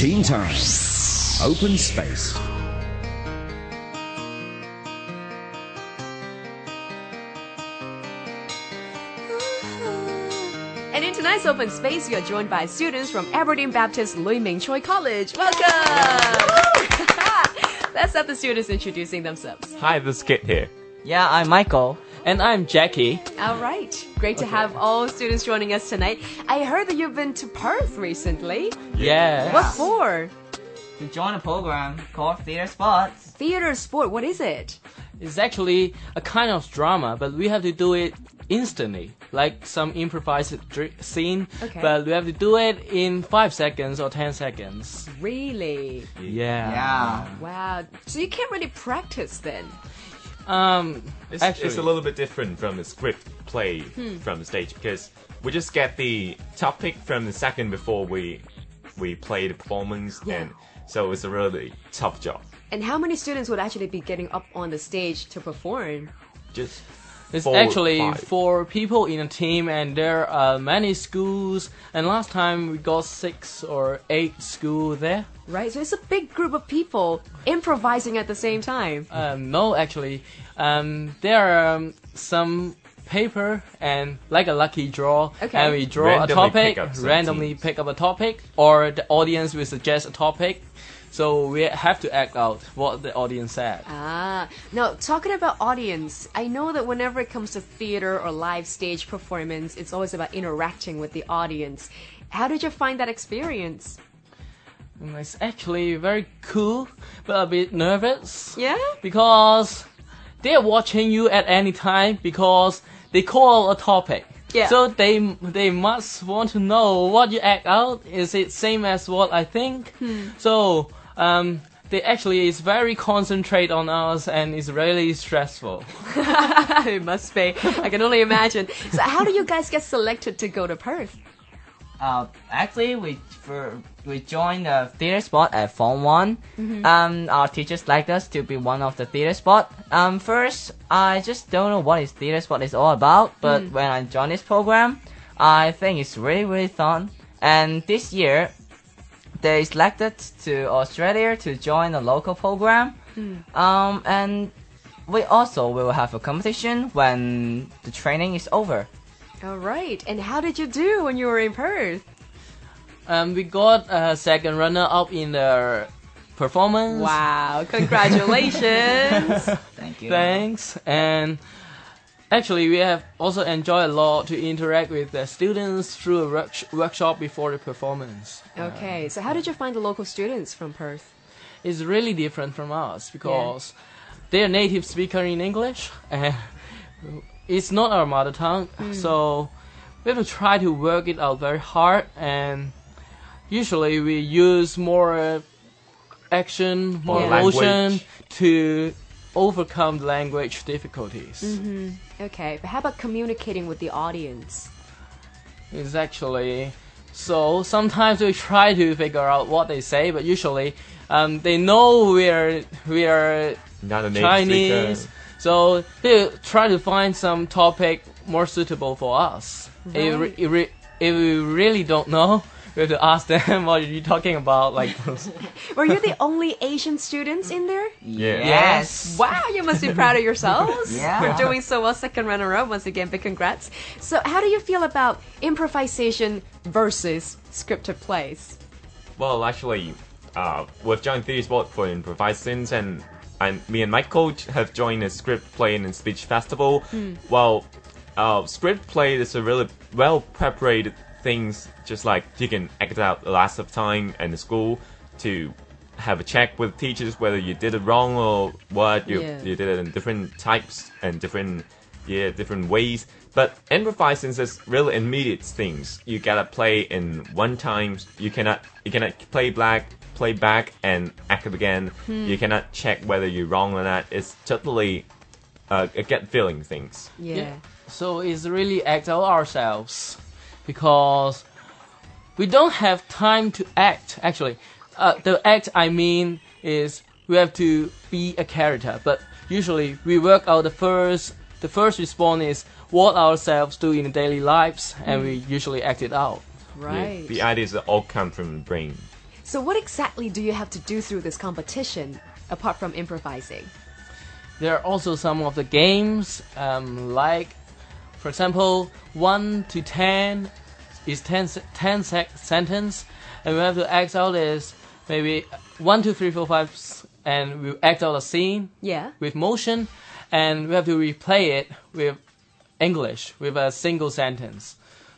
Teen Time. Open Space. And in tonight's open space, you are joined by students from Aberdeen Baptist Lui Ming Choi College. Welcome! Let's have the students introducing themselves. Hi, this is Kit here. Yeah, I'm Michael. And I'm Jackie. All right. Great to have all students joining us tonight. I heard that you've been to Perth recently. Yeah. What for? To join a program called Theater Sports. Theater sport. What is it? It's actually a kind of drama, but we have to do it instantly, like some improvised dr- scene. Okay. But we have to do it in five seconds or ten seconds. Really? Yeah. Yeah. Wow. So you can't really practice then. Um. It's, actually, it's a little bit different from the script play from the stage because we just get the topic from the second before we we play the performance, Yeah. and so it's a really tough job. And how many students would actually be getting up on the stage to perform? Just It's four, actually five. for people in a team, and there are many schools. And last time we got six or eight school there. Right? So it's a big group of people improvising at the same time. Um, no, actually, um, there are um, some paper and like a lucky draw, Okay. and we draw Randomly a topic, pick randomly teams. pick up a topic, or the audience will suggest a topic. So we have to act out what the audience said. Ah, now talking about audience, I know that whenever it comes to theater or live stage performance, it's always about interacting with the audience. How did you find that experience? It's actually very cool, but a bit nervous. Yeah? because they're watching you at any time because they call a topic. Yeah. So they they must want to know what you act out. Is it same as what I think? Hmm. So um, they actually is very concentrate on us and it's really stressful. it must be. I can only imagine. So how do you guys get selected to go to Perth? Uh, actually, we for we joined the theater sport at Form One. Um, our teachers liked us to be one of the theater sport. Um, first, I just don't know what is theater sport is all about, but when I joined this program, I think it's really really fun. And this year, they selected to Australia to join a local program. Um, and we also will have a competition when the training is over. All right. And how did you do when you were in Perth? Um, we got a second runner up in the performance. Wow, congratulations. Thank you. Thanks. And actually, we have also enjoyed a lot to interact with the students through a work- workshop before the performance. okay, so how did you find the local students from Perth? It's really different from us because they're native speaker in English and it's not our mother tongue. So we have to try to work it out very hard and usually we use more uh, action, more Yeah. motion to overcome the language difficulties. Okay, but how about communicating with the audience? It's actually so sometimes we try to figure out what they say, but usually um, they know we're we're not a native Chinese, speaker. so they try to find some topic more suitable for us. If, Right. if, we- if we really don't know, we have to ask them what are you talking about. Like, Were you the only Asian students in there? Yeah. Yes. Wow, you must be proud of yourselves Yeah. for doing so well. Second runner up, once again, big congrats. So, how do you feel about improvisation versus scripted plays? Well, actually, uh, we've joined Theatre Sport for improvised scenes, and and me and my coach have joined a script play and speech festival. Well, uh, script play is a really well prepared things, just like you can act out lots of time in the school to have a check with teachers whether you did it wrong or what you Yeah. you did it in different types and different yeah different ways. But improvising is really immediate things. You gotta play in one time. You cannot you cannot play back play back and act it again. You cannot check whether you're wrong or not. It's totally uh, a gut feeling things. Yeah. so it's really act out ourselves because we don't have time to act. Actually, uh, the act I mean is we have to be a character, but usually we work out the first. The first response is what ourselves do in daily lives, and we usually act it out. Yeah, Right. the ideas all come from the brain. So, what exactly do you have to do through this competition apart from improvising? There are also some of the games, um, like, for example, 1 to 10 is 10, 10 sec- sentence, and we have to act out is maybe 1, 2, 3, 4, 5, s- and we act out a scene Yeah. with motion, and we have to replay it with English with a single sentence.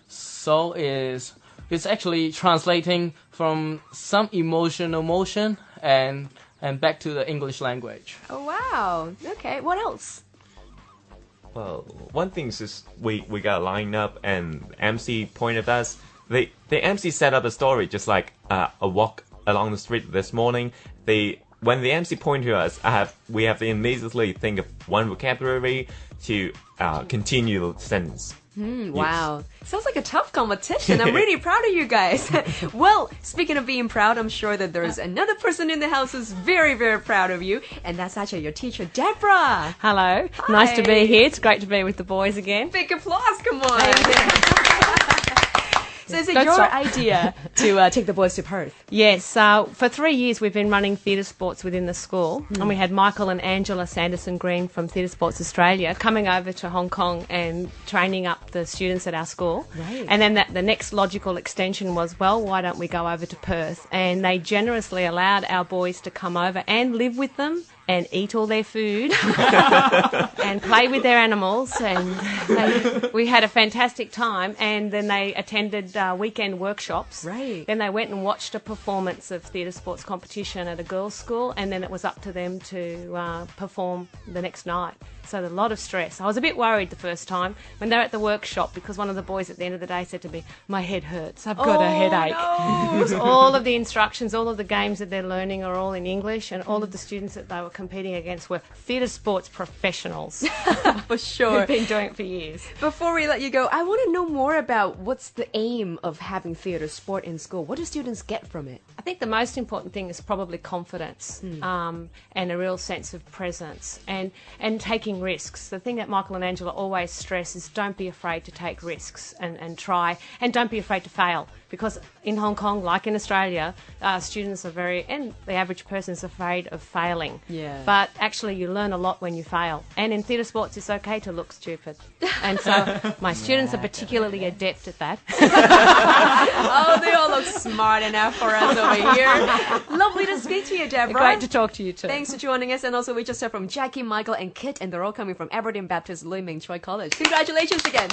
So is it's actually translating from some emotional motion and and back to the English language. Oh, wow. Okay, what else? Well, one thing is just we we got lined up and MC pointed us. They the MC set up a story just like uh, a walk along the street this morning. They when the MC pointed us, I have we have to immediately think of one vocabulary to uh, continue the sentence. Hmm, wow. Sounds like a tough competition. I'm really proud of you guys. well, speaking of being proud, I'm sure that there's uh. another person in the house who's very, very proud of you, and that's actually your teacher, Deborah. Hello. Hi. Nice to be here. It's great to be with the boys again. Big applause, come on. so is it That's your right. idea to uh, take the boys to Perth? Yes, uh, for three years we've been running theatre sports within the school, Hmm. and we had Michael and Angela Sanderson Green from Theatre Sports Australia coming over to Hong Kong and training up the students at our school. Right. And then that, the next logical extension was, well, why don't we go over to Perth? And they generously allowed our boys to come over and live with them and eat all their food and play with their animals. And they, we had a fantastic time. And then they attended uh, weekend workshops. Right. Then they went and watched a performance of theatre sports competition at a girls' school, and then it was up to them to uh, perform the next night. So a lot of stress. I was a bit worried the first time when they were at the workshop because one of the boys at the end of the day said to me, "My head hurts. I've got a headache." Because all of the instructions, all of the games that they're learning are all in English, and all of the students that they were competing against were theatre sports professionals For sure. who've been doing it for years. Before we let you go, I want to know more about what's the aim of having theatre sport in school. What do students get from it? I think the most important thing is probably confidence um, and a real sense of presence and, and taking risks. The thing that Michael and Angela always stress is don't be afraid to take risks and, and try, and don't be afraid to fail. Because in Hong Kong, like in Australia, uh, students are very, and the average person is afraid of failing. Yeah. But actually, you learn a lot when you fail. And in theatre sports, it's okay to look stupid. And so my students are particularly adept at that. Oh, they all look smart enough for us over here. Lovely to speak to you, Deborah. Great to talk to you too. Thanks for joining us. And also, we just heard from Jackie, Michael, and Kit, and they're all coming from Aberdeen Baptist Lui Ming Choi College. Congratulations again.